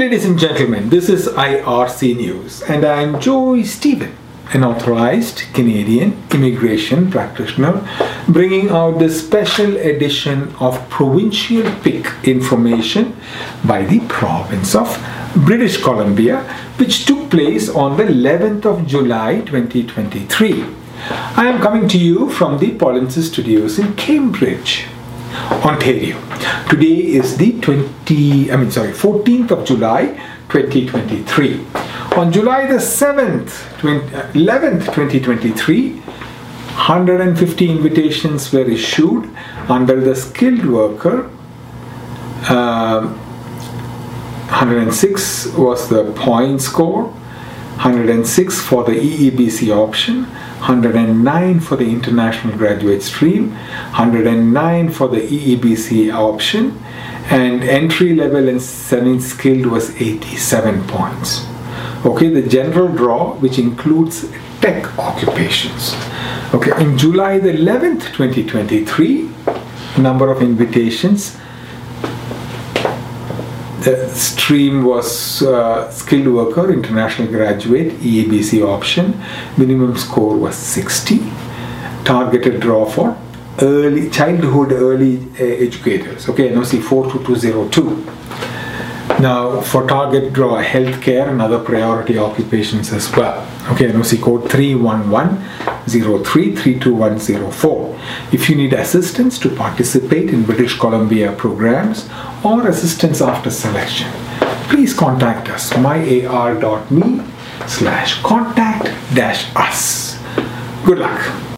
ladies and gentlemen, this is IRC News, and I am Joy Stephen, an authorized Canadian immigration practitioner, bringing out this special edition of Provincial Pick information by the province of British Columbia, which took place on the 11th of July 2023. I am coming to you from the Polinsys Studios in Cambridge. Ontario. Today is the 20, I mean, sorry, 14th of July 2023. On July the 7th, 20, 11th, 2023, 150 invitations were issued under the skilled worker. Uh, 106 was the point score, 106 for the EEBC option, 109 for the international graduate stream, 109 for the EEBC option, and entry level and semi skilled was 87 points. Okay, the general draw, which includes tech occupations. Okay, in July the 11th, 2023, number of invitations the stream was uh, skilled worker, international graduate, EEBC option. Minimum score was 60. Targeted draw for early childhood early uh, educators. Okay, NOC 42202. Now, for target draw, healthcare and other priority occupations as well. Okay, NOC code 31103321104. If you need assistance to participate in British Columbia programs or assistance after selection, please contact us myar.me slash contact dash us. Good luck.